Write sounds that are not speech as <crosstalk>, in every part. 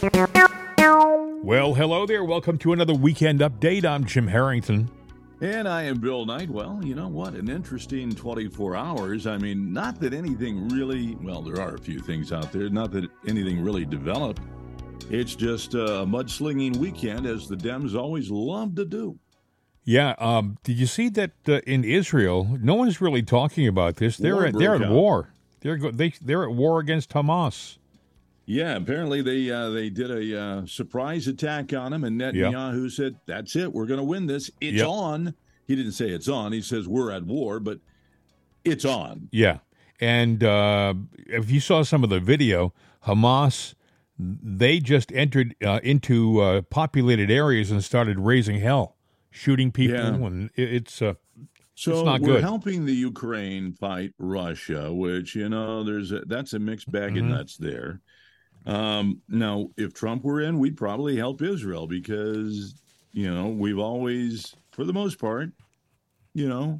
Well, hello there. Welcome to another weekend update. I'm Jim Harrington. And I am Bill Knight. Well, you know what? An interesting 24 hours. I mean, not that anything really, well, there are a few things out there, not that anything really developed. It's just a mudslinging weekend, as the Dems always love to do. Yeah. Um, did you see that uh, in Israel? No one's really talking about this. They're War at, they're at out. war. They're go- they they're at war against Hamas. Yeah, apparently they uh, they did a uh, surprise attack on him, and Netanyahu said, "That's it, we're going to win this. It's Yep. on." He didn't say it's on. He says we're at war, but it's on. Yeah. And uh, if you saw some of the video, Hamas they just entered uh, into uh, populated areas and started raising hell, shooting people, Yeah. and it, it's uh, So It's not we're good. helping the Ukraine fight Russia, which you know there's a, that's a mixed bag Mhm. of nuts there. Um, now, if Trump were in, we'd probably help Israel because you know we've always, for the most part, you know,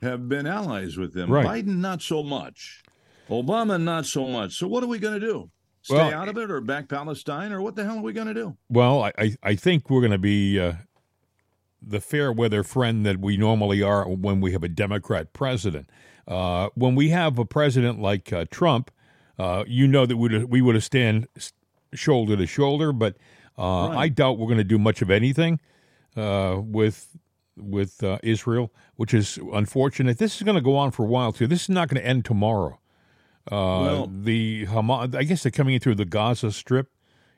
have been allies with them. Right. Biden, not so much. Obama, not so much. So what are we going to do? Stay Well, out of it, or back Palestine, or what the hell are we going to do? Well, I, I, think we're going to be uh, the fair weather friend that we normally are when we have a Democrat president. Uh, when we have a president like uh, Trump, uh, you know that we'd, we would have stand shoulder to shoulder, but uh, Right. I doubt we're going to do much of anything uh, with with uh, Israel, which is unfortunate. This is going to go on for a while too. This is not going to end tomorrow. Uh, the Hamas, I guess they're coming in through the Gaza Strip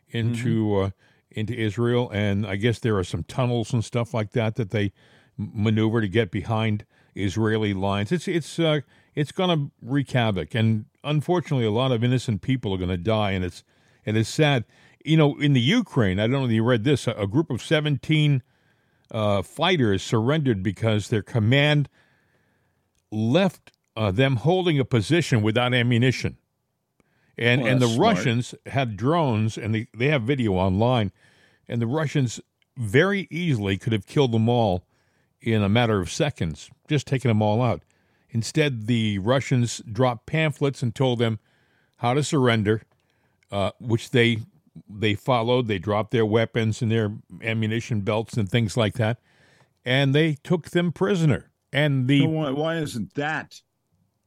into uh, into Israel, and I guess there are some tunnels and stuff like that that they maneuver to get behind Israeli lines. It's it's uh, it's going to wreak havoc, and unfortunately, a lot of innocent people are going to die, and it's and it's sad. You know, in the Ukraine, I don't know if you read this. A, a group of seventeen uh, fighters surrendered because their command left uh, them holding a position without ammunition. And Well, and the smart. Russians had drones, and they, they have video online, and the Russians very easily could have killed them all in a matter of seconds, just taking them all out. Instead, the Russians dropped pamphlets and told them how to surrender, uh, which they they followed. They dropped their weapons and their ammunition belts and things like that, and they took them prisoner. And the So why, why isn't that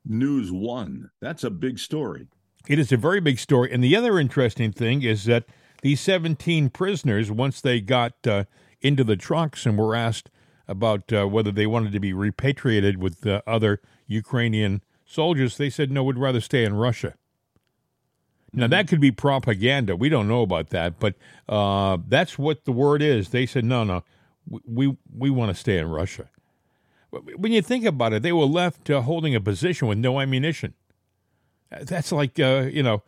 news one? That's a big story. It is a very big story. And the other interesting thing is that these 17 prisoners, once they got uh, into the trucks and were asked about uh, whether they wanted to be repatriated with uh, other Ukrainian soldiers, they said, no, we'd rather stay in Russia. Now, that could be propaganda. We don't know about that, but uh, that's what the word is. They said, no, no, we, we, want to stay in Russia. When you think about it, they were left uh, holding a position with no ammunition. That's like uh, you know,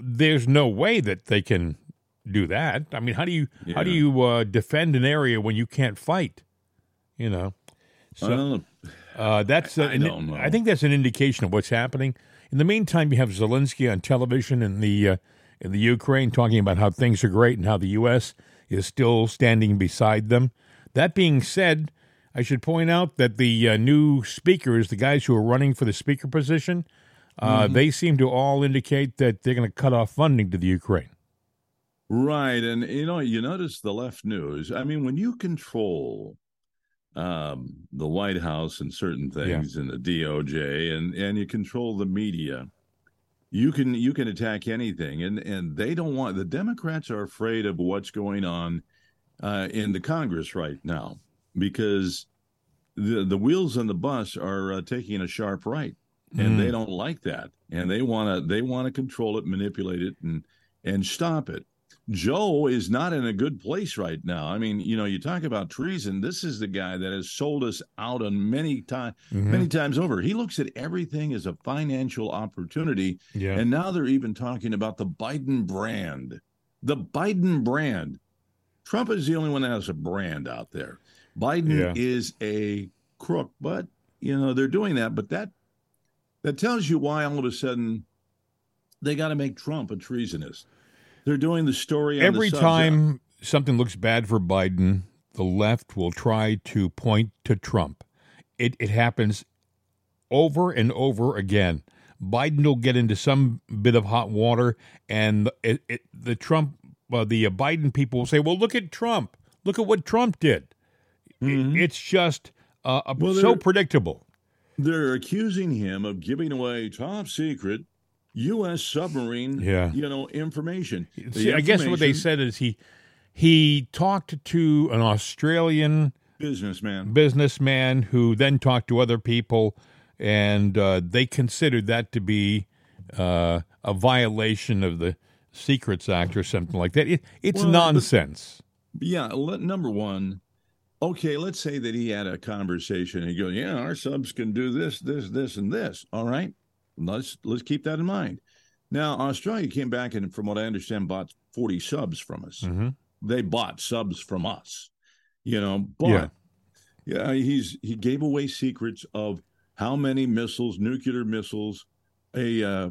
there's no way that they can do that. I mean, how do you how do you uh, defend an area when you can't fight? You know, so uh, that's I don't know. I think that's an indication of what's happening. In the meantime, you have Zelensky on television in the uh, in the Ukraine talking about how things are great and how the U.S. is still standing beside them. That being said, I should point out that the uh, new speakers, the guys who are running for the speaker position, uh, Mm-hmm. they seem to all indicate that they're going to cut off funding to the Ukraine. right. And, you know, you notice the left news. I mean, when you control um, the White House and certain things and the DOJ and, and you control the media, you can you can attack anything and and they don't want the democrats are afraid of what's going on uh, in the congress right now because the the wheels on the bus are uh, taking a sharp right and they don't like that and they want to they want to control it manipulate it and and stop it joe is not in a good place right now i mean you know you talk about treason this is the guy that has sold us out on many times Mm-hmm. many times over he looks at everything as a financial opportunity Yeah. and now they're even talking about the biden brand the biden brand trump is the only one that has a brand out there biden Yeah. is a crook but you know they're doing that but that that tells you why all of a sudden they got to make Trump a treasonist. They're doing the story on Every the time something looks bad for Biden, the left will try to point to Trump. It it happens over and over again. Biden will get into some bit of hot water, and it, it, the Trump uh, the Biden people will say, "Well, look at Trump. Look at what Trump did." Mm-hmm. It's just uh, well, so predictable. They're accusing him of giving away top secret U.S. submarine, yeah. you know, information. See, I guess what they said is he he talked to an Australian businessman businessman who then talked to other people, and uh, they considered that to be uh, a violation of the Secrets Act or something like that. It, it's well, nonsense. But, yeah, let, number one, okay, let's say that he had a conversation and he goes, "Yeah, our subs can do this, this, this, and this." All right, let's let's keep that in mind. Now, Australia came back and, from what I understand, bought forty subs from us. Mm-hmm. They bought subs from us, you know. But yeah. yeah, he's he gave away secrets of how many missiles, nuclear missiles, a uh,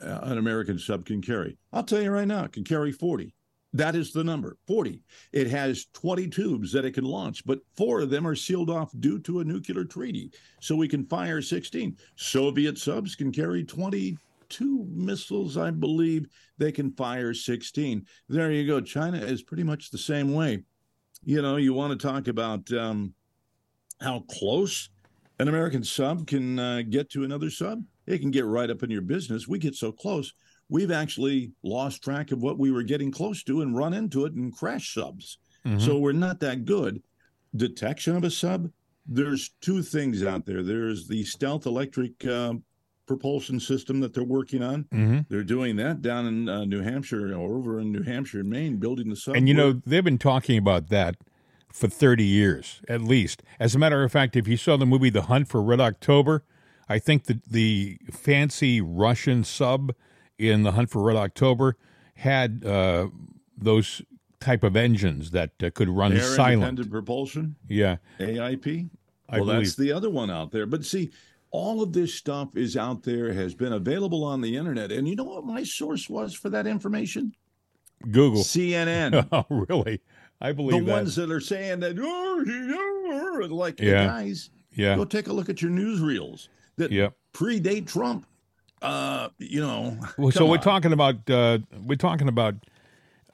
an American sub can carry. I'll tell you right now, it can carry forty. That is the number 40. It has 20 tubes that it can launch, but four of them are sealed off due to a nuclear treaty. So we can fire 16. Soviet subs can carry 22 missiles, I believe. They can fire 16. There you go. China is pretty much the same way. You know, you want to talk about um, how close an American sub can uh, get to another sub? It can get right up in your business. We get so close we've actually lost track of what we were getting close to and run into it and crash subs. Mm-hmm. So we're not that good. Detection of a sub, there's two things out there. There's the stealth electric uh, propulsion system that they're working on. Mm-hmm. They're doing that down in uh, New Hampshire or over in New Hampshire, Maine, building the sub. And you know, they've been talking about that for 30 years at least. As a matter of fact, if you saw the movie The Hunt for Red October, I think that the fancy Russian sub in the Hunt for Red October had uh, those type of engines that uh, could run Air silent. Independent propulsion. Yeah, AIP. I well, believe. that's the other one out there. But see, all of this stuff is out there, has been available on the internet, and you know what my source was for that information? Google, CNN. <laughs> oh, really? I believe the that. ones that are saying that, oh, like, yeah. guys, yeah. go take a look at your newsreels that yep. predate Trump. Uh, you know. Well, so we're talking about uh, we're talking about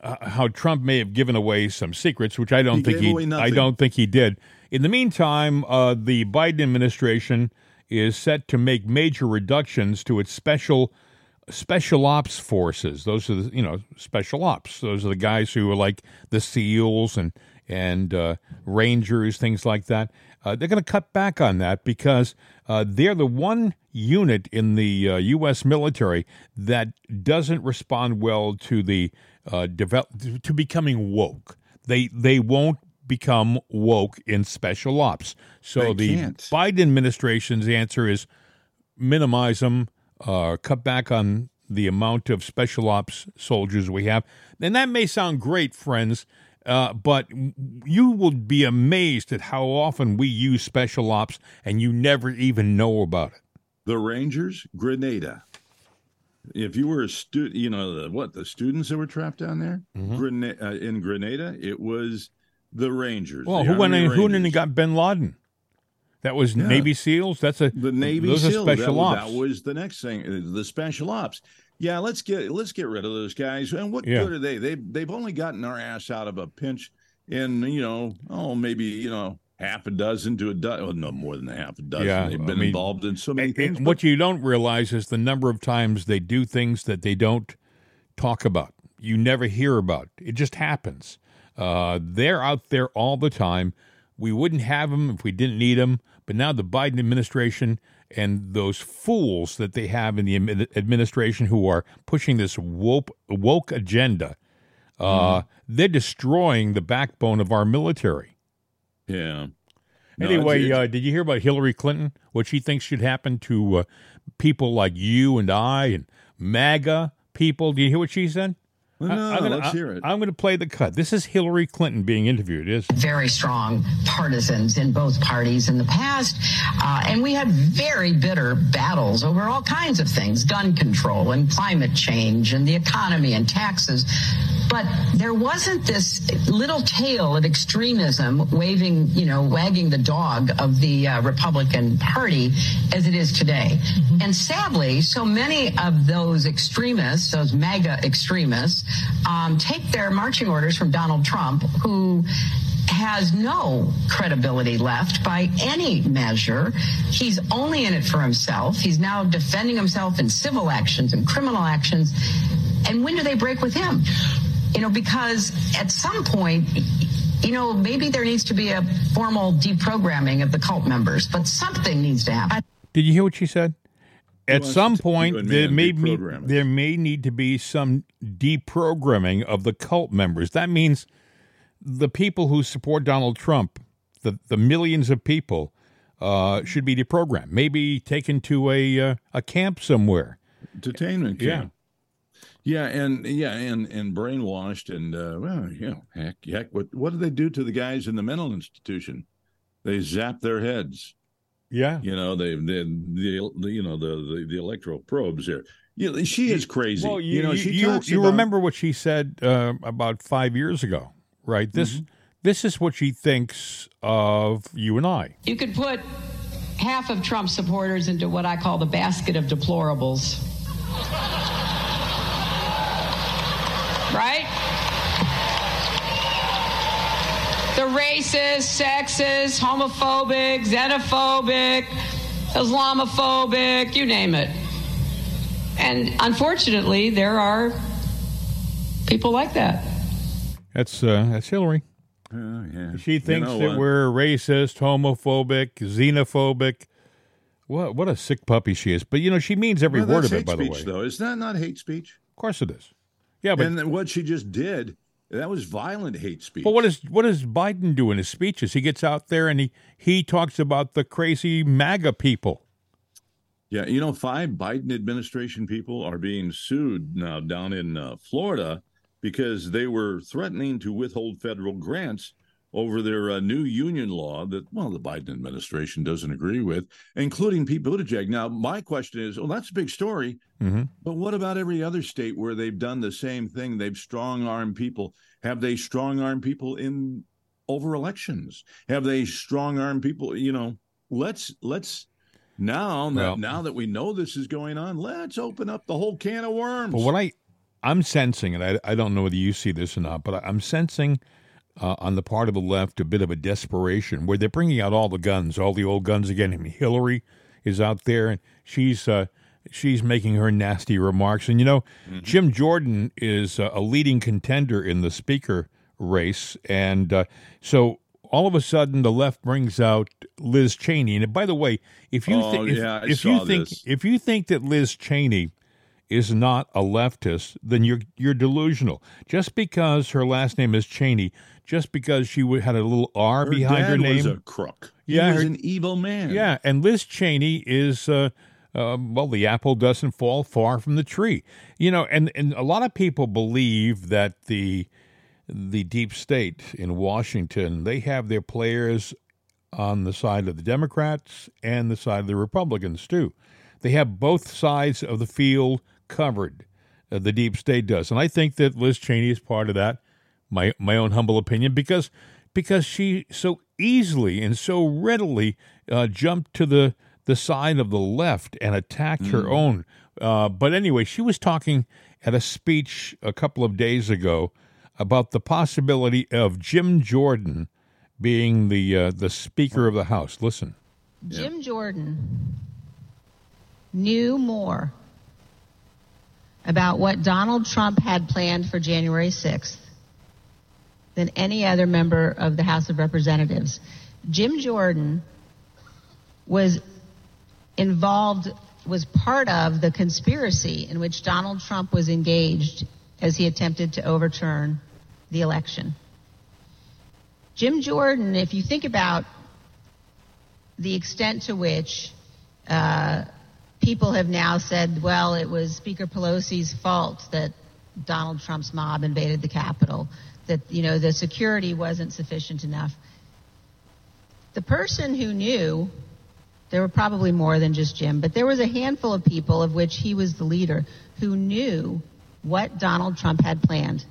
uh, how Trump may have given away some secrets, which I don't he think he I don't think he did. In the meantime, uh, the Biden administration is set to make major reductions to its special special ops forces. Those are the you know special ops. Those are the guys who are like the SEALs and and uh, Rangers, things like that. Uh, they're going to cut back on that because uh, they're the one unit in the uh, U.S. military that doesn't respond well to the uh, develop to becoming woke. They they won't become woke in special ops. So they the can't. Biden administration's answer is minimize them, uh, cut back on the amount of special ops soldiers we have. And that may sound great, friends. Uh, but you will be amazed at how often we use special ops and you never even know about it. The Rangers, Grenada. If you were a student, you know, the, what, the students that were trapped down there mm-hmm. Grenada, uh, in Grenada, it was the Rangers. Well, the who went in, who and got bin Laden? That was yeah. Navy SEALs. That's a the Navy those SEALs. Are special that, ops. That was the next thing. The special ops yeah, let's get let's get rid of those guys. And what yeah. good are they? They they've only gotten our ass out of a pinch in you know oh maybe you know half a dozen to a dozen, well, no more than a half a dozen. Yeah, They've been I mean, involved in so many things. what you don't realize is the number of times they do things that they don't talk about. You never hear about. It just happens. Uh, they're out there all the time. We wouldn't have them if we didn't need them. But now the Biden administration and those fools that they have in the administration who are pushing this woke, woke agenda, uh, mm. they're destroying the backbone of our military. Yeah. No, anyway, it's, it's, uh, did you hear about Hillary Clinton? What she thinks should happen to uh, people like you and I and MAGA people? Do you hear what she said? Well, no, I'm gonna, let's hear it. I'm going to play the cut. This is Hillary Clinton being interviewed. Is very strong partisans in both parties in the past, uh, and we had very bitter battles over all kinds of things: gun control and climate change and the economy and taxes. But there wasn't this little tail of extremism waving, you know, wagging the dog of the uh, Republican Party as it is today. Mm-hmm. And sadly, so many of those extremists, those MAGA extremists um, take their marching orders from Donald Trump, who has no credibility left by any measure. He's only in it for himself. He's now defending himself in civil actions and criminal actions. And when do they break with him? You know, because at some point, you know, maybe there needs to be a formal deprogramming of the cult members, but something needs to happen. Did you hear what she said? At some point, there may, be, there may need to be some deprogramming of the cult members. That means the people who support Donald Trump, the, the millions of people, uh, should be deprogrammed. Maybe taken to a uh, a camp somewhere. Detainment camp. Yeah, and yeah, and and brainwashed, and uh, well, you know, heck, heck, what what do they do to the guys in the mental institution? They zap their heads. Yeah, you know, they they the, the you know the, the the electro probes here. Yeah, she is crazy. Well, you, you know, she you, you about... remember what she said uh, about five years ago, right? This mm-hmm. this is what she thinks of you and I. You could put half of Trump supporters into what I call the basket of deplorables <laughs> right? The racist, sexist, homophobic, xenophobic, Islamophobic, you name it. And unfortunately, there are people like that. That's uh, that's Hillary. Uh, yeah. She thinks you know that we're racist, homophobic, xenophobic. What what a sick puppy she is. But you know, she means every well, word of it. By speech, the way, though, is that not hate speech? Of course it is. Yeah, but and what she just did that was violent hate speech. But what is what does Biden do in his speeches? He gets out there and he he talks about the crazy MAGA people. Yeah, you know, five Biden administration people are being sued now down in uh, Florida because they were threatening to withhold federal grants over their uh, new union law that, well, the Biden administration doesn't agree with, including Pete Buttigieg. Now, my question is, well, that's a big story, mm-hmm. but what about every other state where they've done the same thing? They've strong armed people. Have they strong armed people in over elections? Have they strong armed people? You know, let's let's now well, now that we know this is going on, let's open up the whole can of worms. But what I I'm sensing, and I, I don't know whether you see this or not, but I'm sensing uh, on the part of the left a bit of a desperation where they're bringing out all the guns, all the old guns again. I mean, Hillary is out there and she's uh, she's making her nasty remarks. And you know, mm-hmm. Jim Jordan is uh, a leading contender in the speaker race, and uh, so all of a sudden the left brings out Liz Cheney. And by the way, if you oh, think if, yeah, if you think this. if you think that Liz Cheney is not a leftist, then you're you're delusional. Just because her last name is Cheney just because she had a little R her behind her name. Was a crook. Yeah, he was her, an evil man. Yeah, and Liz Cheney is. Uh, uh, well, the apple doesn't fall far from the tree, you know, and, and a lot of people believe that the the deep state in Washington they have their players on the side of the Democrats and the side of the Republicans too. They have both sides of the field covered. Uh, the deep state does, and I think that Liz Cheney is part of that my my own humble opinion, because because she so easily and so readily uh, jumped to the the side of the left and attacked mm. her own. Uh, but anyway, she was talking at a speech a couple of days ago about the possibility of Jim Jordan being the uh, the Speaker of the House. Listen, Jim Jordan knew more about what Donald Trump had planned for January 6th than any other member of the House of Representatives. Jim Jordan was involved, was part of the conspiracy in which Donald Trump was engaged as he attempted to overturn the election. Jim Jordan, if you think about the extent to which uh, people have now said, well, it was Speaker Pelosi's fault that Donald Trump's mob invaded the Capitol that you know the security wasn't sufficient enough. The person who knew, there were probably more than just Jim, but there was a handful of people of which he was the leader who knew what Donald Trump had planned.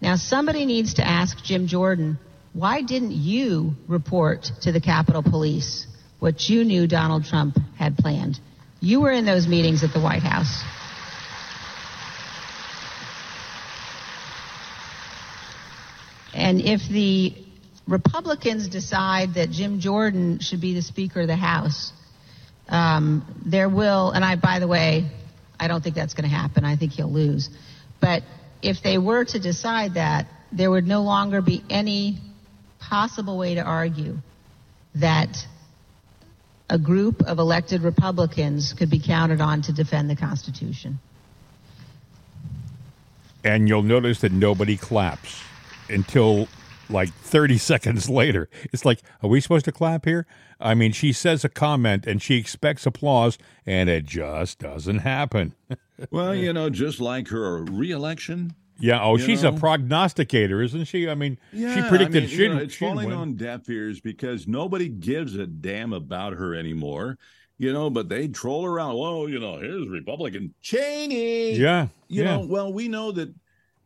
Now somebody needs to ask Jim Jordan, why didn't you report to the Capitol Police what you knew Donald Trump had planned? You were in those meetings at the White House. And if the Republicans decide that Jim Jordan should be the Speaker of the House, um, there will, and I, by the way, I don't think that's going to happen. I think he'll lose. But if they were to decide that, there would no longer be any possible way to argue that a group of elected Republicans could be counted on to defend the Constitution. And you'll notice that nobody claps until like 30 seconds later. It's like, are we supposed to clap here? I mean, she says a comment and she expects applause, and it just doesn't happen. <laughs> well, you know, just like her reelection. Yeah. Oh, she's know? a prognosticator, isn't she? I mean, yeah, she predicted I mean, she'd, know, it's falling win. on deaf ears because nobody gives a damn about her anymore. You know, but they troll around. Well, you know, here's Republican Cheney. Yeah. You yeah. know, well, we know that.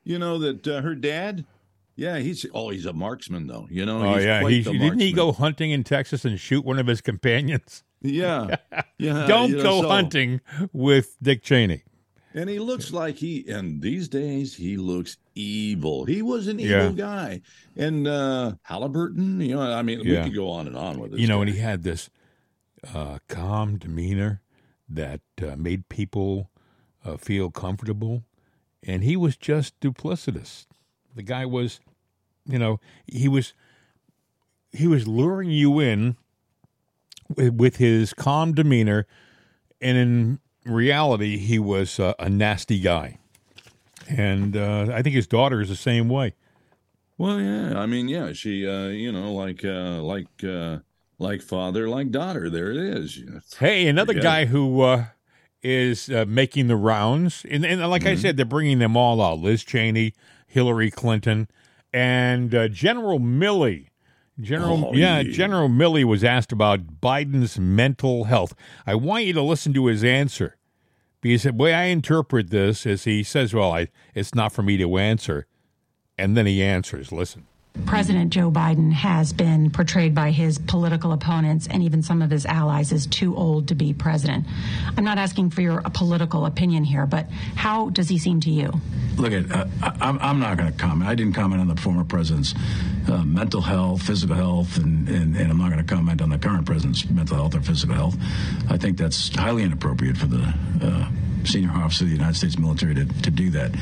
You know that uh, her dad yeah, he's oh, he's a marksman though. You know. Oh yeah, he didn't he go hunting in Texas and shoot one of his companions? Yeah, <laughs> yeah. Don't you know, go so, hunting with Dick Cheney. And he looks like he, and these days he looks evil. He was an evil Yeah. guy. And uh Halliburton, you know, I mean, Yeah. we could go on and on with this. You know, and he had this uh, calm demeanor that uh, made people uh, feel comfortable, and he was just duplicitous. The guy was, you know, he was he was luring you in with, his calm demeanor, and in reality, he was uh, a nasty guy. And uh, I think his daughter is the same way. Well, yeah. I mean, yeah. She, uh, you know, like, uh, like, uh, like father, like daughter. There it is. Hey, another Forget guy it. who uh, is uh, making the rounds, and, and like Mm-hmm. I said, they're bringing them all out: Liz Cheney, Hillary Clinton, and uh, General Milley. General, Oh, yeah, yeah. General Milley was asked about Biden's mental health. I want you to listen to his answer because the way I interpret this is he says, "Well, I, it's not for me to answer," and then he answers. Listen. President Joe Biden has been portrayed by his political opponents and even some of his allies as too old to be president. I'm not asking for your political opinion here, but how does he seem to you? Look at, uh, I'm not going to comment. I didn't comment on the former president's uh, mental health, physical health, and, and, and I'm not going to comment on the current president's mental health or physical health. I think that's highly inappropriate for the uh, senior officer of the United States military to, to do that.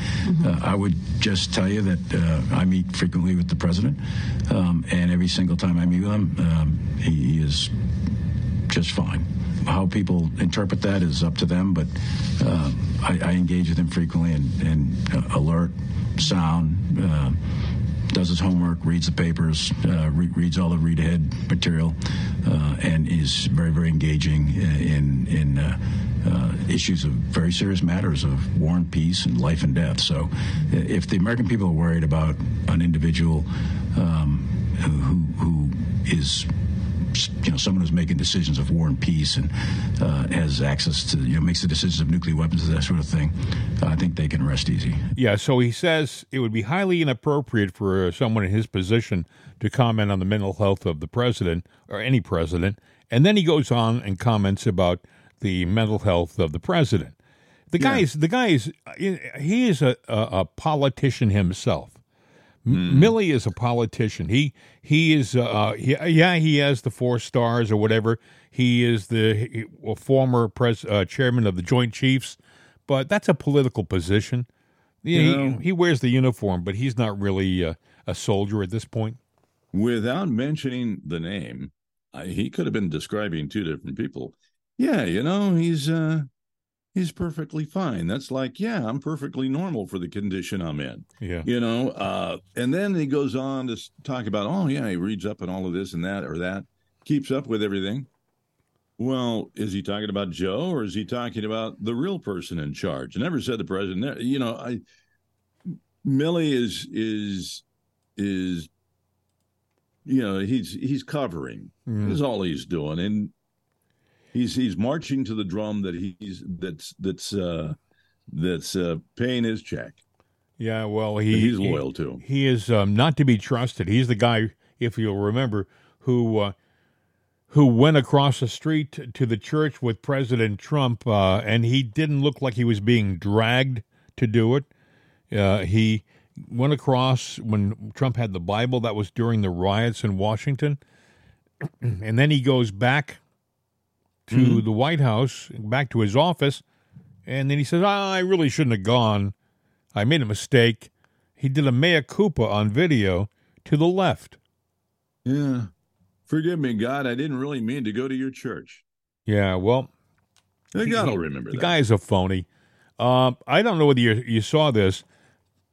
Uh, I would just tell you that uh, I meet frequently with the president, um, and every single time I meet with him, um, he, he is just fine. How people interpret that is up to them, but uh, I, I engage with him frequently and, and uh, alert, sound, uh, does his homework, reads the papers, uh, re- reads all the read ahead material, uh, and is very, very engaging in, in uh, issues of very serious matters of war and peace and life and death. So if the American people are worried about an individual um, who, who is you know, someone who's making decisions of war and peace and uh, has access to, you know, makes the decisions of nuclear weapons and that sort of thing, I think they can rest easy. Yeah, so he says it would be highly inappropriate for uh, someone in his position to comment on the mental health of the president or any president. And then he goes on and comments about the mental health of the president. The guy is the guy is he is a, a, a politician himself. M- Milley is a politician. He he is uh, he, yeah he has the four stars or whatever. He is the he- well, former pres, uh, chairman of the Joint Chiefs, but that's a political position. Yeah, You he, know- he wears the uniform, but he's not really uh, a soldier at this point. without mentioning the name, he could have been describing two different people. Yeah, you know, he's uh he's perfectly fine. That's like, yeah, I'm perfectly normal for the condition I'm in. Yeah, You know, uh and then he goes on to talk about, oh yeah, he reads up on all of this and that or that, keeps up with everything. Well, is he talking about Joe or is he talking about the real person in charge? I never said the president. You know, I Milley is is is you know he's he's covering Mm. is all he's doing and he's he's marching to the drum that he's that's that's uh that's uh paying his check yeah. Well, he he's he- loyal to He is um, not to be trusted. He's the guy, if you'll remember, who uh, who went across the street to- to the church with President Trump, uh, and he didn't look like he was being dragged to do it. Uh, he went across when Trump had the Bible. That was during the riots in Washington. <clears throat> And then he goes back to mm-hmm. the White House, back to his office, and then he says, ah, I really shouldn't have gone. I made a mistake. He did a mea culpa on video to the left. Yeah. Forgive me, God. I didn't really mean to go to your church. Yeah, well, the God will remember the that. guy is a phony. Um, I don't know whether you, you saw this.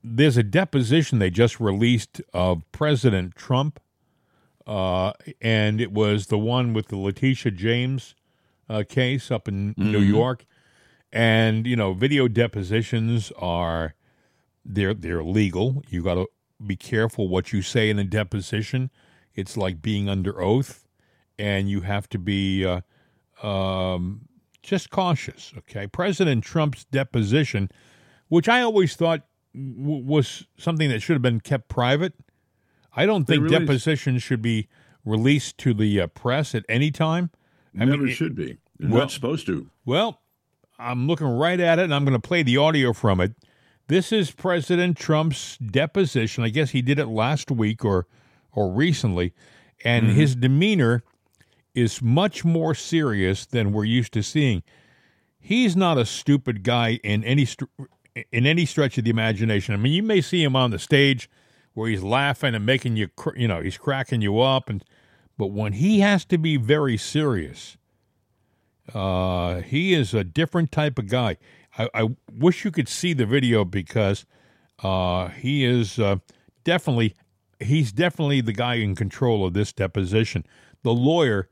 There's a deposition they just released of President Trump, uh, and it was the one with the Letitia James uh, case up in mm-hmm. New York. And you know, video depositions are they're they're legal. You got to be careful what you say in a deposition. It's like being under oath, and you have to be uh, um, just cautious. Okay, President Trump's deposition, which I always thought w- was something that should have been kept private. I don't think depositions should be released to the uh, press at any time. I Never mean, should be. They're well, not supposed to. Well, I'm looking right at it, and I'm going to play the audio from it. This is President Trump's deposition. I guess he did it last week or or recently, and mm-hmm. his demeanor is much more serious than we're used to seeing. He's not a stupid guy in any in any stretch of the imagination. I mean, you may see him on the stage where he's laughing and making you, cr- you know, he's cracking you up, and but when he has to be very serious, uh, he is a different type of guy. I, I wish you could see the video because uh, he is uh, definitely he's definitely the guy in control of this deposition. The lawyer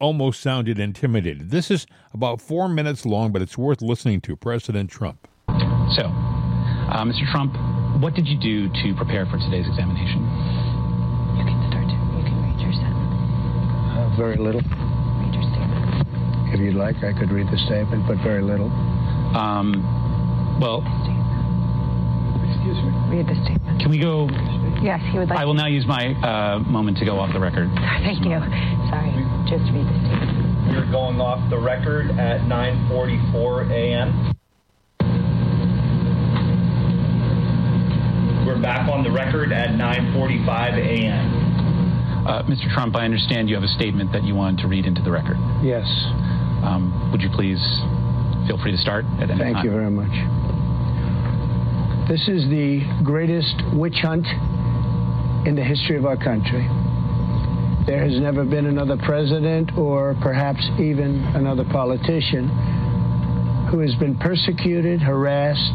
almost sounded intimidated. This is about four minutes long, but it's worth listening to. President Trump. So, uh, Mr. Trump, what did you do to prepare for today's examination? You can start. You can read your statement. Uh, very little. Read your statement. If you'd like, I could read the statement, but very little. Um, well, excuse me. Read the statement. Can we go? Yes, he would like. I will now use my uh, moment to go off the record. Thank you. Sorry, just read the statement. We're going off the record at 9:44 a.m. We're back on the record at 9:45 a.m. Uh, Mr. Trump, I understand you have a statement that you wanted to read into the record. Yes. Um, would you please feel free to start at any Thank time? you very much. This is the greatest witch hunt in the history of our country. There has never been another president or perhaps even another politician who has been persecuted, harassed,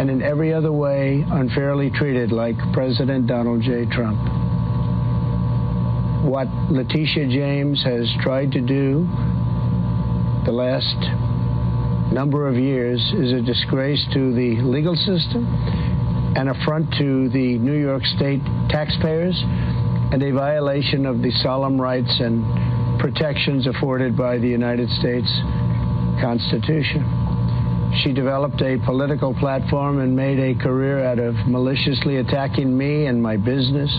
and in every other way unfairly treated like President Donald J. Trump. What Letitia James has tried to do the last number of years is a disgrace to the legal system, an affront to the New York State taxpayers, and a violation of the solemn rights and protections afforded by the United States Constitution. She developed a political platform and made a career out of maliciously attacking me and my business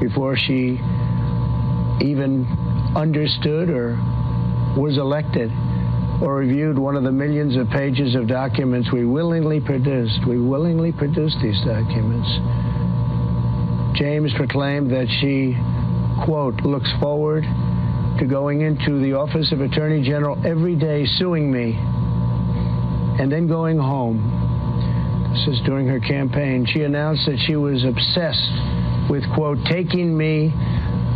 before she even understood or was elected or reviewed one of the millions of pages of documents we willingly produced. We willingly produced these documents. James proclaimed that she, quote, looks forward to going into the office of Attorney General every day suing me and then going home. This is during her campaign. She announced that she was obsessed with, quote, taking me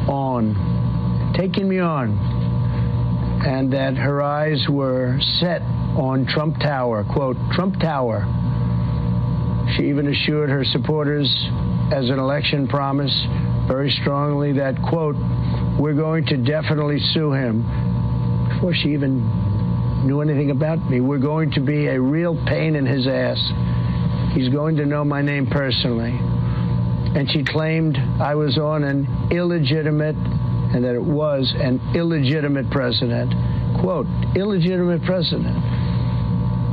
on. Taking me on and that her eyes were set on Trump Tower, quote, Trump Tower. She even assured her supporters as an election promise very strongly that, quote, we're going to definitely sue him. Before she even knew anything about me, we're going to be a real pain in his ass. He's going to know my name personally. And she claimed I was on an illegitimate and that it was an illegitimate president. Quote, illegitimate president.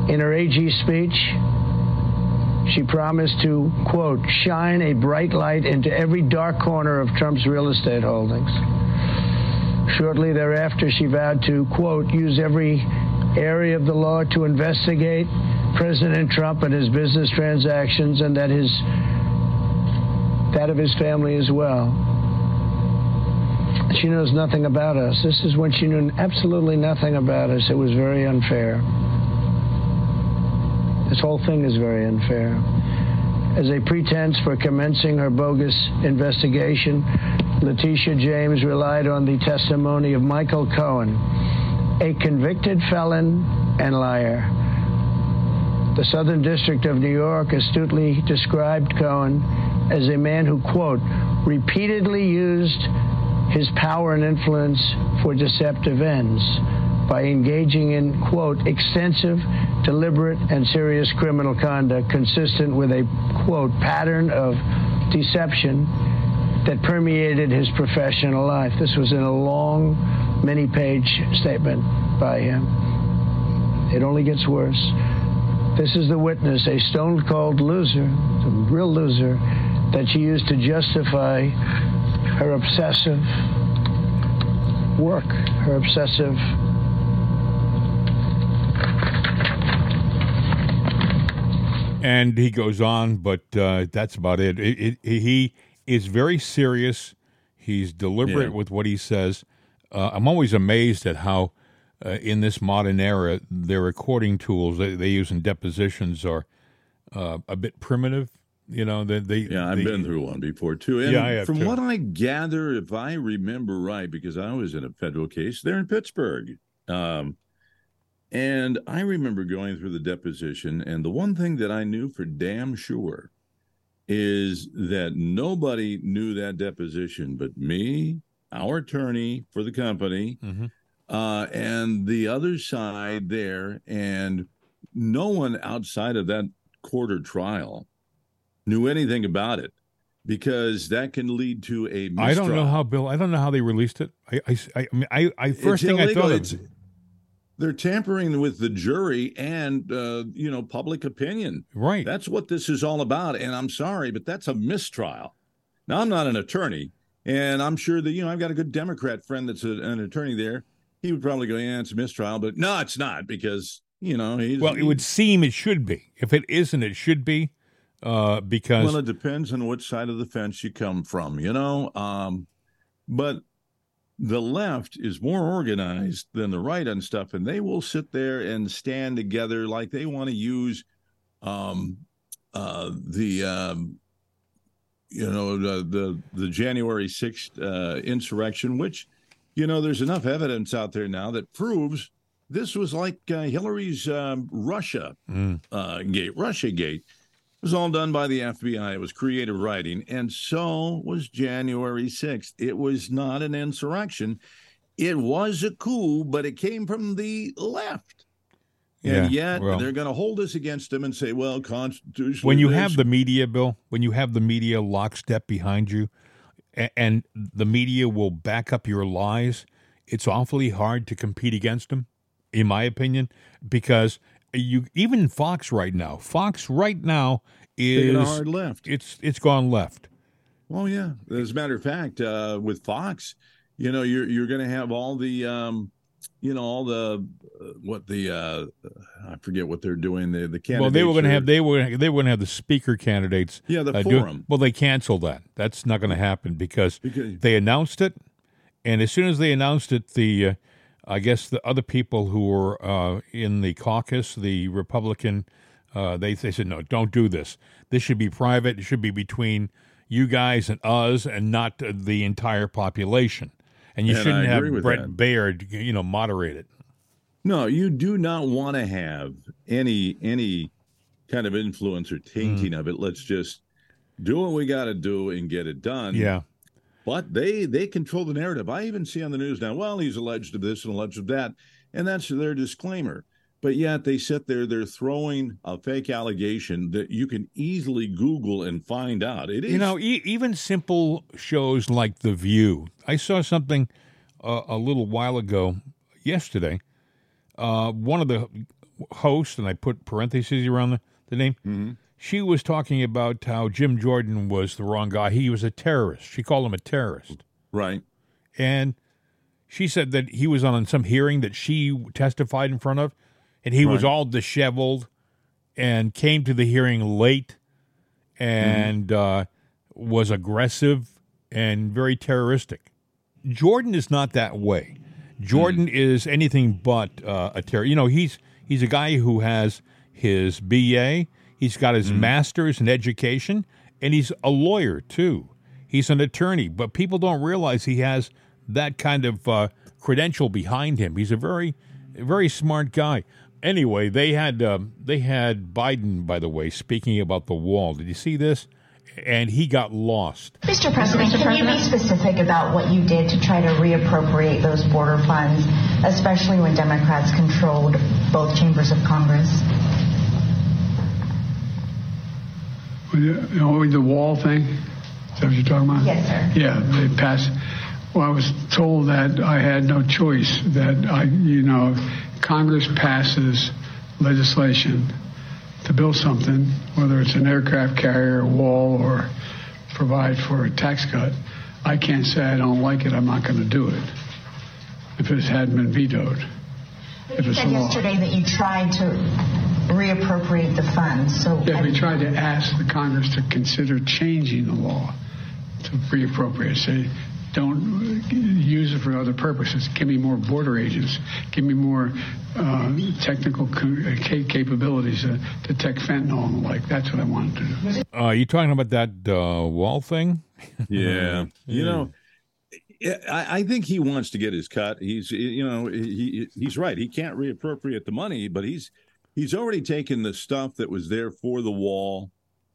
In her AG speech, she promised to, quote, shine a bright light into every dark corner of Trump's real estate holdings. Shortly thereafter, she vowed to, quote, use every area of the law to investigate President Trump and his business transactions, and that his that of his family as well. She knows nothing about us. This is when she knew absolutely nothing about us. It was very unfair. This whole thing is very unfair. As a pretense for commencing her bogus investigation, Letitia James relied on the testimony of Michael Cohen, a convicted felon and liar. The Southern District of New York astutely described Cohen as a man who, quote, repeatedly used his power and influence for deceptive ends by engaging in, quote, extensive, deliberate, and serious criminal conduct consistent with a, quote, pattern of deception that permeated his professional life. This was in a long, many page statement by him. It only gets worse. This is the witness, a stone cold loser, a real loser, that she used to justify her obsessive work, her obsessive and he goes on, but uh, that's about it. It, it. He is very serious. He's deliberate Yeah. with what he says. Uh, I'm always amazed at how, uh, in this modern era, their recording tools they, they use in depositions are uh, a bit primitive. You know, they, they Yeah, I've they- been through one before too. And Yeah, from too. what I gather, if I remember right, because I was in a federal case there in Pittsburgh. Um, and I remember going through the deposition, and the one thing that I knew for damn sure is that nobody knew that deposition but me, our attorney for the company, Mhm. uh, and the other side there, and no one outside of that quarter trial knew anything about it because that can lead to a mistrial. I don't know how Bill. I don't know how they released it. I, I, I, I mean, I, I first It's thing I illegal. thought It's- of. they're tampering with the jury and uh, you know public opinion. Right. That's what this is all about. And I'm sorry, but that's a mistrial. Now I'm not an attorney, and I'm sure that you know I've got a good Democrat friend that's a, an attorney there. He would probably go, "Yeah, it's a mistrial," but no, it's not because you know he's Well, it would seem it should be. If it isn't, it should be, uh, because Well, it depends on which side of the fence you come from, you know. Um, but the left is more organized than the right on stuff, and they will sit there and stand together like they want to use um, uh, the um, you know the the, the January sixth uh, insurrection, which you know there's enough evidence out there now that proves this was like uh, Hillary's um, Russia Mm. uh, gate, Russia gate. Was all done by the FBI. It was creative writing, and so was January sixth. It was not an insurrection. It was a coup, but it came from the left. And Yeah, yet well- they're going to hold us against them and say, "Well, constitutionally." when you this- have the media, Bill, when you have the media lockstep behind you, and the media will back up your lies, it's awfully hard to compete against them, in my opinion, because you even Fox right now, Fox right now is hard left. It's it's gone left. Well, yeah. As a matter of fact, uh, with Fox, you know, you're you're going to have all the, um, you know, all the uh, what the uh, I forget what they're doing. The the candidates. well, they were going to have they were they were going to have the speaker candidates. Yeah, the uh, do- forum. well, they canceled that. That's not going to happen because Because- they announced it, and as soon as they announced it, the uh, I guess the other people who were uh, in the caucus, the Republican, uh, they they said no, don't do this. This should be private. It should be between you guys and us, and not the entire population. And you And shouldn't have Bret that. Baier, you know, moderate it. No, you do not want to have any any kind of influence or tainting Mm. of it. Let's just do what we got to do and get it done. Yeah. But they they control the narrative. I even see on the news now, well, he's alleged of this and alleged of that, and that's their disclaimer. But yet they sit there, they're throwing a fake allegation that you can easily Google and find out. It is You know, e- even simple shows like The View. I saw something uh, a little while ago, yesterday. Uh, one of the hosts, and I put parentheses around the, the name, Mm-hmm. She was talking about how Jim Jordan was the wrong guy. He was a terrorist. She called him a terrorist. right. And she said that he was on some hearing that she testified in front of, and he was all disheveled and came to the hearing late and uh, was aggressive and very terroristic. Jordan is not that way. Jordan is anything but uh, a terror. You know, he's he's a guy who has his BA, he's got his master's in education, and he's a lawyer too. He's an attorney, but people don't realize he has that kind of uh, credential behind him. He's a very, very smart guy. Anyway, they had um, they had Biden, by the way, speaking about the wall. Did you see this? And he got lost. Mr. President, can you be specific about what you did to try to reappropriate those border funds, especially when Democrats controlled both chambers of Congress? You know, the wall thing? Is that what you're talking about? Yes, sir. Yeah, they passed. Well, I was told that I had no choice, that I, you know, Congress passes legislation to build something, whether it's an aircraft carrier, a wall, or provide for a tax cut. I can't say I don't like it, I'm not going to do it if it hadn't been vetoed. If You said law. yesterday that you tried to reappropriate the funds, so. Yeah, we tried to ask the Congress to consider changing the law to reappropriate. Say, don't use it for other purposes. Give me more border agents. Give me more uh, technical co- uh, ca- capabilities to detect fentanyl and the like. That's what I wanted to do. Uh, you talking about that uh, wall thing? <laughs> Yeah. You know, I, I think he wants to get his cut. He's, you know, he he's right. He can't reappropriate the money, but he's he's already taken the stuff that was there for the wall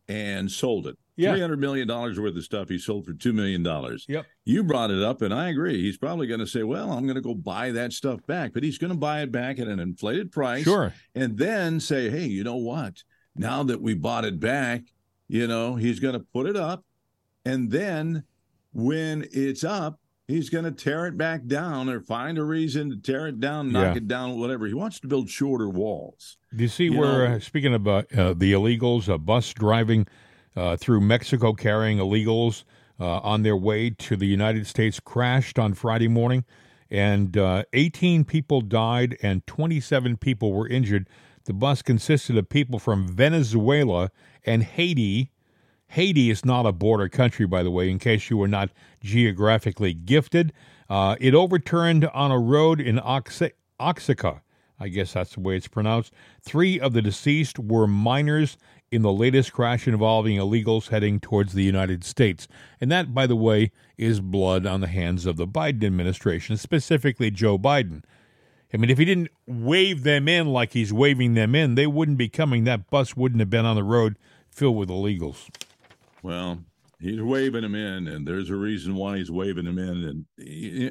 and sold it. Yeah. Three hundred million dollars worth of stuff he sold for two million dollars. Yep. You brought it up, and I agree. He's probably going to say, "Well, I'm going to go buy that stuff back," but he's going to buy it back at an inflated price. Sure. and then say, "Hey, you know what? Now that we bought it back, you know, he's going to put it up, and then when it's up, he's going to tear it back down or find a reason to tear it down, knock Yeah. it down, whatever. He wants to build shorter walls. Do you see You where, uh, speaking about uh, uh, the illegals, a bus driving uh, through Mexico carrying illegals uh, on their way to the United States crashed on Friday morning, and uh, 18 people died and 27 people were injured. The bus consisted of people from Venezuela and Haiti. Haiti is not a border country, by the way, in case you were not geographically gifted. Uh, it overturned on a road in Oxa- Oaxaca. I guess that's the way it's pronounced. Three of the deceased were minors in the latest crash involving illegals heading towards the United States. And that, by the way, is blood on the hands of the Biden administration, specifically Joe Biden. I mean, if he didn't wave them in like he's waving them in, they wouldn't be coming. That bus wouldn't have been on the road filled with illegals. Well, he's waving them in, and there's a reason why he's waving them in. And he-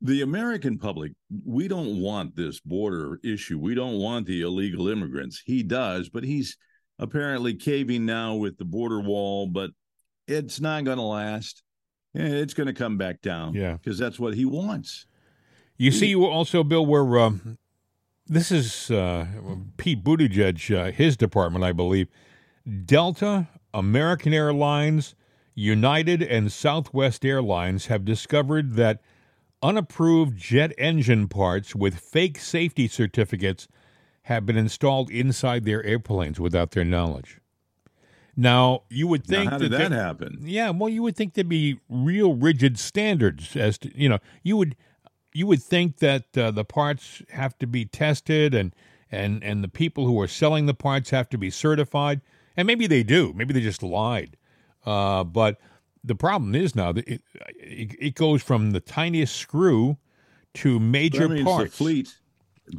the American public, we don't want this border issue. We don't want the illegal immigrants. He does, but he's apparently caving now with the border wall, but it's not going to last. It's going to come back down. Yeah. Because that's what he wants. You see, also, Bill, where um, this is uh, Pete Buttigieg, uh, his department, I believe. Delta, American Airlines, United, and Southwest Airlines have discovered that unapproved jet engine parts with fake safety certificates have been installed inside their airplanes without their knowledge. Now, you would Now, think how did that that happen? yeah, well, you would think there'd be real rigid standards as to you know you would you would think that uh, the parts have to be tested and and and the people who are selling the parts have to be certified, and maybe they do, maybe they just lied, uh, but the problem is now that it, it it goes from the tiniest screw to major That parts. the fleet,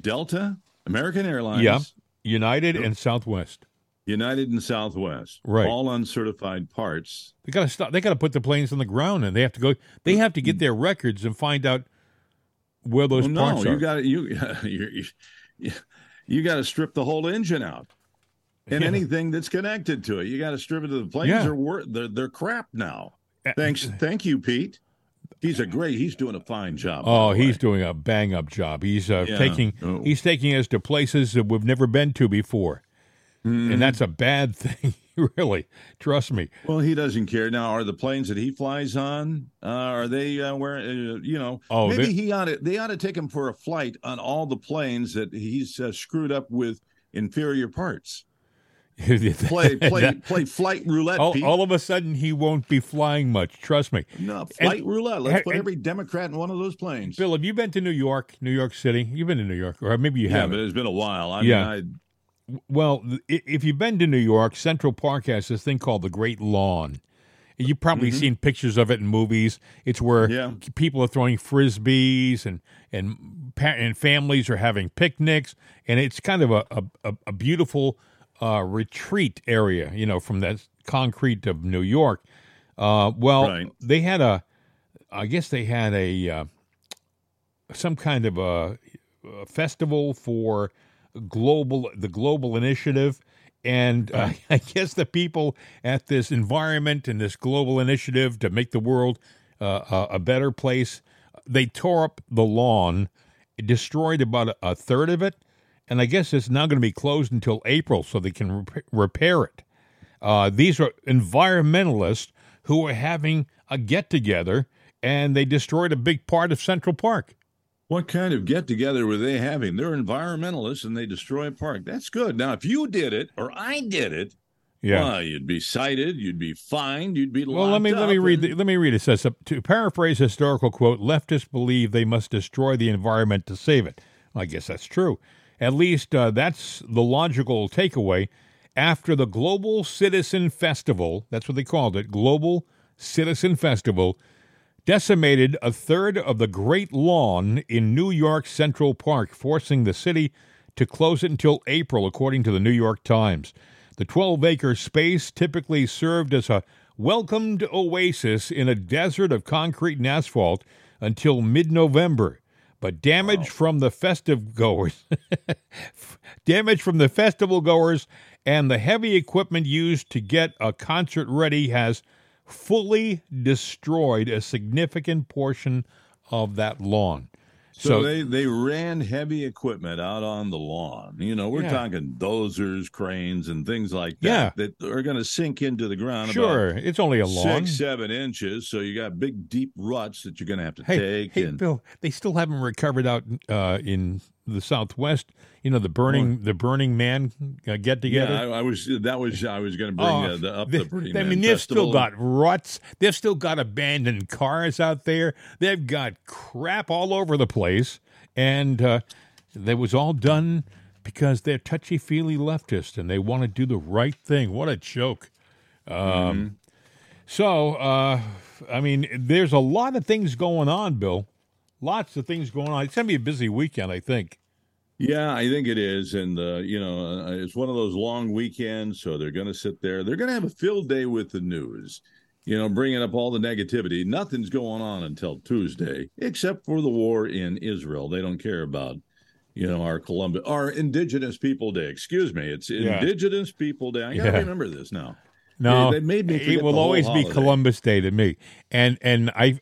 Delta, American Airlines, yeah, United and Southwest. United and Southwest, Right. all uncertified parts. They got to stop. They got to put the planes on the ground, and they have to go. They have to get their records and find out where those Well, no, parts are. you got <laughs> you you, you got to strip the whole engine out and Yeah. anything that's connected to it. You got to strip it. to The planes Yeah. are wor- they're they're crap now. Thanks, <laughs> thank you, Pete. He's a great. He's doing a fine job. Oh, he's doing a bang up job. He's uh, Yeah. taking Oh. he's taking us to places that we've never been to before, Mm-hmm. and that's a bad <laughs> thing. really, trust me. Well, he doesn't care now. Are the planes that he flies on? Uh, are they uh, where? Uh, you know, Oh, maybe he ought to. They ought to take him for a flight on all the planes that he's uh, screwed up with inferior parts. <laughs> play play play flight roulette. All, all, of a sudden, he won't be flying much. Trust me. No flight and, roulette. Let's and, put every Democrat in one of those planes. Bill, have you been to New York, New York City? You've been to New York, or maybe you yeah, haven't. but it's been a while. I yeah. Mean, I, well, if you've been to New York, Central Park has this thing called the Great Lawn. You've probably mm-hmm. seen pictures of it in movies. It's where yeah. people are throwing frisbees and and and families are having picnics, and it's kind of a a, a beautiful uh, retreat area. You know, from that concrete of New York. Uh, well, right. they had a, I guess they had a uh, some kind of a, a festival for global the global initiative and uh, <laughs> I guess the people at this environment and this global initiative to make the world uh, a better place, they tore up the lawn, destroyed about a, a third of it, and I guess it's now going to be closed until April so they can rep- repair it. Uh, these are environmentalists who are having a get together, and they destroyed a big part of Central Park. What kind of get together were they having? They're environmentalists and they destroy a park. That's good. Now, if you did it or I did it, yeah, well, you'd be cited, you'd be fined, you'd be well. Let me let me read. The, let me read. It says to paraphrase historical quote: "Leftists believe they must destroy the environment to save it." I guess that's true. At least uh, that's the logical takeaway. After the Global Citizen Festival, that's what they called it, Global Citizen Festival, decimated a third of the Great Lawn in New York Central Park, forcing the city to close it until April, according to the New York Times. The 12 acre space typically served as a welcomed oasis in a desert of concrete and asphalt until mid November. But damage wow. from the festive goers, <laughs> damage from the festival goers, and the heavy equipment used to get a concert ready has fully destroyed a significant portion of that lawn. So, so, they, they ran heavy equipment out on the lawn. You know, we're yeah. talking dozers, cranes, and things like that yeah. that are going to sink into the ground. Sure, it's only a lawn, six, seven inches. So you got big, deep ruts that you're going to have to hey, take. Hey, and... Bill, they still haven't recovered out uh, in the Southwest. You know, the burning the Burning Man uh, get together. Yeah, I, I, was that was I was going to bring oh, uh, the, up the, the Burning I mean, they've Festival. still got ruts. They've still got abandoned cars out there. They've got crap all over the place, and uh, that was all done because they're touchy feely leftists and they want to do the right thing. What a joke! Um, mm-hmm. So, uh, I mean, there's a lot of things going on, Bill. Lots of things going on. It's going to be a busy weekend, I think. Yeah, I think it is, and uh, you know, uh, it's one of those long weekends, so they're going to sit there. They're going to have a filled day with the news, you know, bringing up all the negativity. Nothing's going on until Tuesday, except for the war in Israel. They don't care about, you know, our Columbus, our Indigenous People Day. Excuse me, it's yeah. Indigenous People Day. I got to yeah. remember this now. No, they, they made me. It will always holiday. be Columbus Day to me, and and I,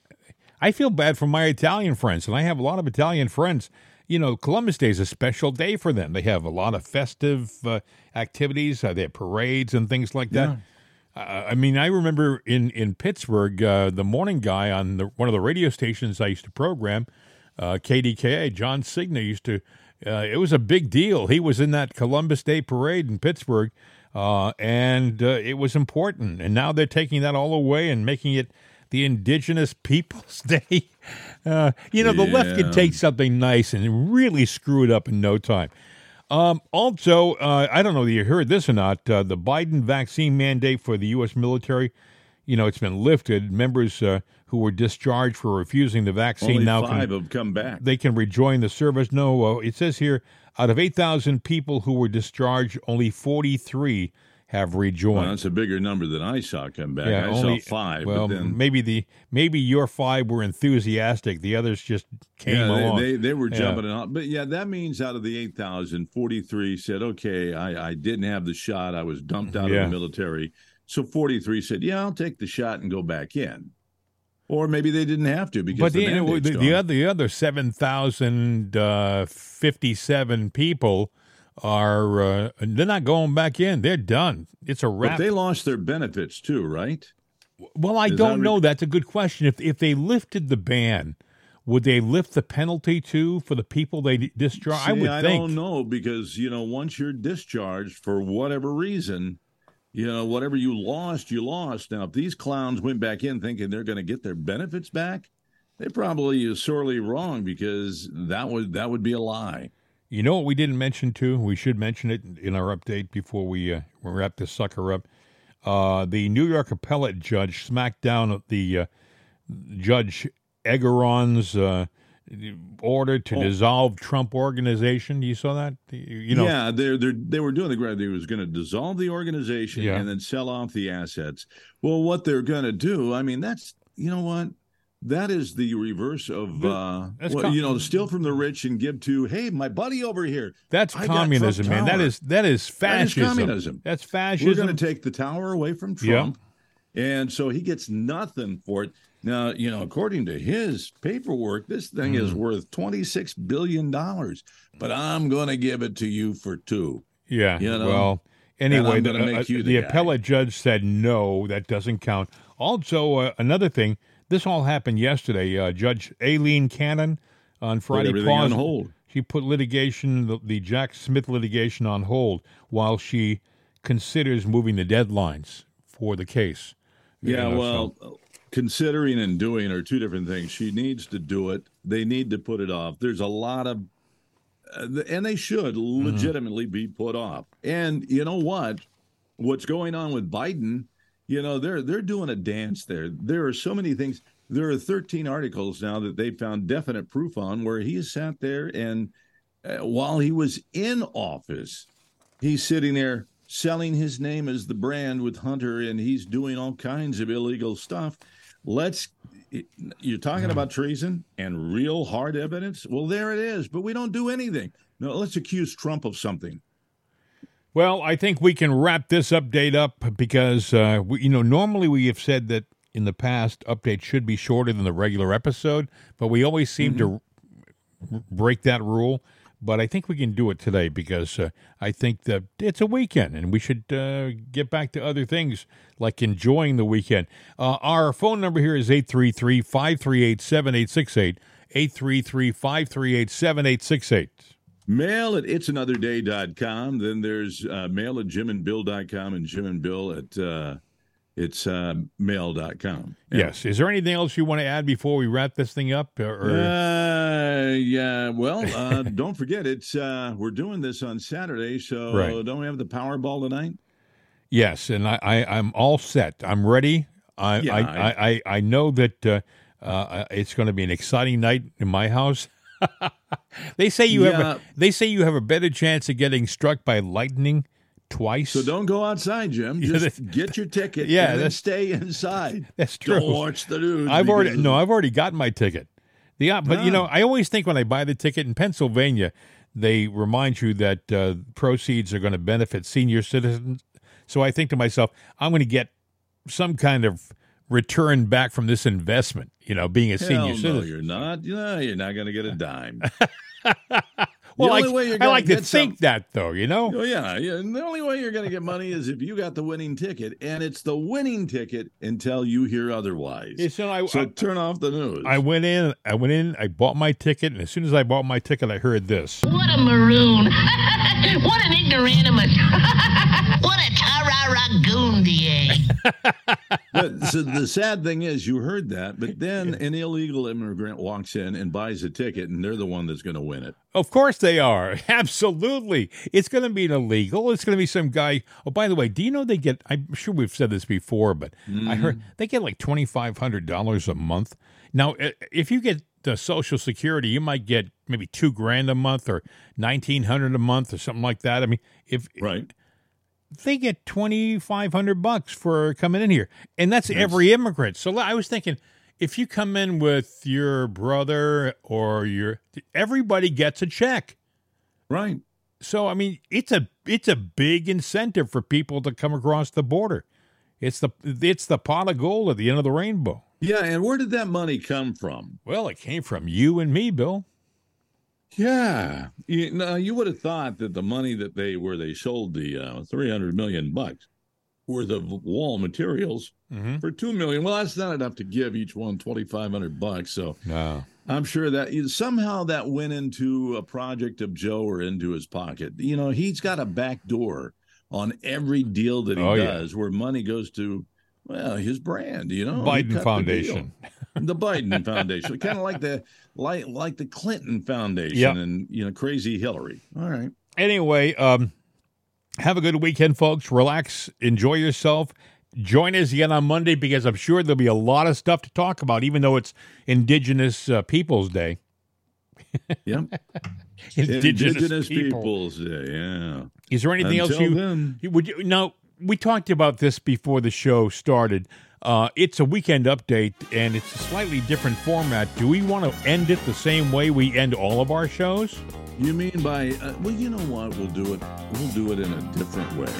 I feel bad for my Italian friends, and I have a lot of Italian friends you know, Columbus Day is a special day for them. They have a lot of festive uh, activities. Uh, they have parades and things like that. Yeah. Uh, I mean, I remember in in Pittsburgh, uh, the morning guy on the, one of the radio stations I used to program, uh, KDKA, John Cigna used to. Uh, it was a big deal. He was in that Columbus Day parade in Pittsburgh, and it was important. And now they're taking that all away and making it the Indigenous Peoples <laughs> Day. Uh, you know, the left can take something nice and really screw it up in no time. Um, also, uh, I don't know if you heard this or not. Uh, the Biden vaccine mandate for the U.S. military, you know, it's been lifted. Members uh, who were discharged for refusing the vaccine Only now five can, have come back. They can rejoin the service. No, uh, it says here out of 8,000 people who were discharged, only 43 have rejoined. Well, that's a bigger number than I saw come back. Yeah, I only, saw five. Well, then, maybe the maybe your five were enthusiastic. The others just came yeah, along. They, they were jumping yeah. on. But yeah, that means out of the 8,000, 43 said, okay, I, I didn't have the shot. I was dumped out yeah. of the military. So 43 said, yeah, I'll take the shot and go back in. Or maybe they didn't have to because but the, the, the, the other the other seven thousand uh, fifty seven people are uh, they're not going back in. They're done. It's a wrap. But they lost their benefits too, right? Well, I Is don't that know. That's a good question. If if they lifted the ban, would they lift the penalty too for the people they discharge? I would I think. don't know because you know once you're discharged for whatever reason, you know whatever you lost, you lost. Now, if these clowns went back in thinking they're going to get their benefits back, they probably is sorely wrong because that would that would be a lie. You know what we didn't mention too? We should mention it in our update before we uh, wrap this sucker up. Uh, the New York appellate judge smacked down the uh, Judge Engoron's uh, order to Oh. dissolve Trump organization. You saw that? You know, yeah, they're they were doing the grab. They was going to dissolve the organization Yeah. and then sell off the assets. Well, what they're going to do? I mean, that's you know what. That is the reverse of uh, what, com- you know, steal from the rich and give to. Hey, my buddy over here. that's I communism, man. That is that is That is fascism. communism. That's fascism. We're going to take the tower away from. Trump, and so he gets nothing for it. Now, you know, according to his paperwork, this thing Mm. is worth twenty six billion dollars, but I'm going to give it to you for two. Yeah. You know? well, anyway, the, uh, the the appellate judge said no, that doesn't count. Also, uh, another thing, this all happened yesterday. Uh, Judge Aileen Cannon on Friday on paused- hold. She put litigation, the, the Jack Smith litigation, on hold while she considers moving the deadlines for the case. You Yeah, know, well, so- considering and doing are two different things. She needs to do it. They need to put it off. There's a lot of, uh, and they should Mm-hmm. legitimately be put off. And you know what? What's going on with Biden? You know, they're they're doing a dance there. There are so many things. There are 13 articles now that they found definite proof on where he sat there and uh, while he was in office, he's sitting there selling his name as the brand with Hunter, and he's doing all kinds of illegal stuff. Let's. You're talking about treason and real hard evidence. Well, there it is. But we don't do anything. No, let's accuse Trump of something. Well, I think we can wrap this update up because uh, we, you know normally we have said that in the past updates should be shorter than the regular episode, but we always seem to r- break that rule. But I think we can do it today because uh, I think that it's a weekend and we should uh, get back to other things like enjoying the weekend. Uh, our phone number here is 833 538 7868. 833 538 7868. Mail at it's another it'sanotherday.com. Then there's uh, mail at jimandbill.com and Jim and Bill at uh, it's uh, mail.com. Yes. Is there anything else you want to add before we wrap this thing up? Or, Uh, yeah. Well, <laughs> uh, don't forget it's uh, we're doing this on Saturday, so Right. don't we have the Powerball tonight? Yes, and I, I I'm all set. I'm ready. I Yeah, I, I- I, I, I know that uh, uh, it's going to be an exciting night in my house. <laughs> they say you have a, they say you have a better chance of getting struck by lightning twice. So don't go outside, Jim. <laughs> Yeah, Just that's- get your ticket. Yeah, and stay inside. <laughs> That's true. Don't watch the news. I've already no, I've already got my ticket. The uh, but you Ah. know, I always think when I buy the ticket in Pennsylvania, they remind you that uh, proceeds are going to benefit senior citizens. So I think to myself, I'm going to get some kind of return back from this investment. You know, being a Hell senior no, citizen. you're not. No, you're not going to get a dime. <laughs> Well, the I, only way you're I gonna like to get think some- that though. You know. Oh yeah, yeah. And the only way you're going to get money is if you got the winning ticket, and it's the winning ticket until you hear otherwise. Yeah, so I- so I- turn off the news. I went in. I went in. I bought my ticket, and as soon as I bought my ticket, I heard this. What a maroon. <laughs> what an ignoramus. <laughs> what a tararagoondier. <laughs> but so the sad thing is, you heard that, but then an illegal immigrant walks in and buys a ticket, and they're the one that's going to win it. Of course they are. <laughs> Absolutely. It's going to be illegal. It's going to be some guy. Oh, by the way, do you know they get, I'm sure we've said this before, but I heard mm-hmm. they get like $2,500 a month. Now, if you get the Social Security, you might get maybe two grand a month or 1900 a month or something like that. I mean, if Right. They get 2500 bucks for coming in here. And that's every immigrant. So i was thinking if you come in with your brother or your everybody gets a check. Right. so i mean it's a it's a big incentive for people to come across the border. It's the it's the pot of gold at the end of the rainbow. Yeah, and where did that money come from? well it came from you and me bill Yeah, you, no, you would have thought that the money that they where they sold the uh, three hundred million bucks worth of wall materials Mhm. for two million. Well, that's not enough to give each one twenty five hundred bucks. So no I'm sure that somehow that went into a project of Joe or into his pocket. You know, he's got a back door on every deal that he Oh, yeah. does where money goes to, well, his brand, you know. Biden Foundation. The, Biden Foundation. kind of like the like like the Clinton Foundation Yep. and you know, crazy Hillary. All right. Anyway, um, have a good weekend, folks. Relax, enjoy yourself. Join us again on Monday because I'm sure there'll be a lot of stuff to talk about, even though it's Indigenous uh, Peoples Day. <laughs> Yep. <laughs> Indigenous, Indigenous people. Peoples Day. Yeah. Is there anything else you, then. would you now we talked about this before the show started. Uh, it's a weekend update and it's a slightly different format. Do we want to end it the same way we end all of our shows? You mean by uh, well, you know what? We'll do it. We'll do it in a different way.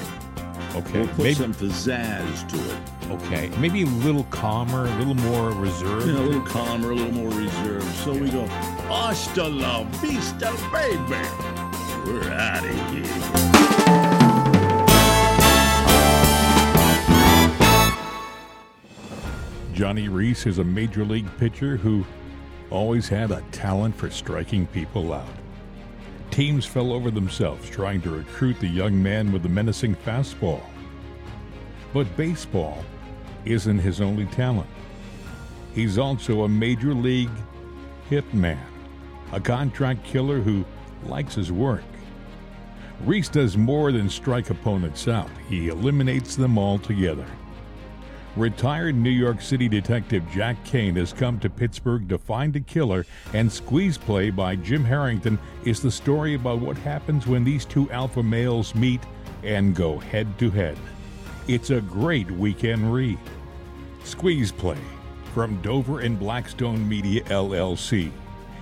Okay, We'll put maybe- some pizzazz to it. Okay, maybe a little calmer, a little more reserved. Know, a little calmer, a little more reserved. So we go, hasta la vista, baby. We're out of here. Johnny Reese is a major league pitcher who always had a talent for striking people out. Teams fell over themselves trying to recruit the young man with the menacing fastball. But baseball isn't his only talent. He's also a major league hitman, a contract killer who likes his work. Reese does more than strike opponents out, he eliminates them altogether. Retired New York City detective Jack Kane has come to Pittsburgh to find a killer, and Squeeze Play by Jim Harrington is the story about what happens when these two alpha males meet and go head to head. It's a great weekend read. Squeeze Play from Dover and Blackstone Media LLC.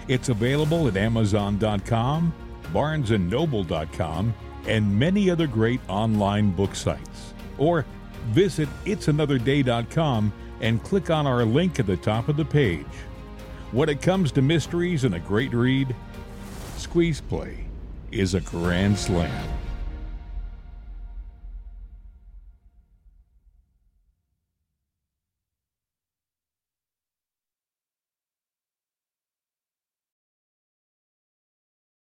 It's available at Amazon.com, BarnesandNoble.com, and many other great online book sites. Or visit it'sanotherday.com and click on our link at the top of the page. When it comes to mysteries and a great read, Squeeze Play is a grand slam.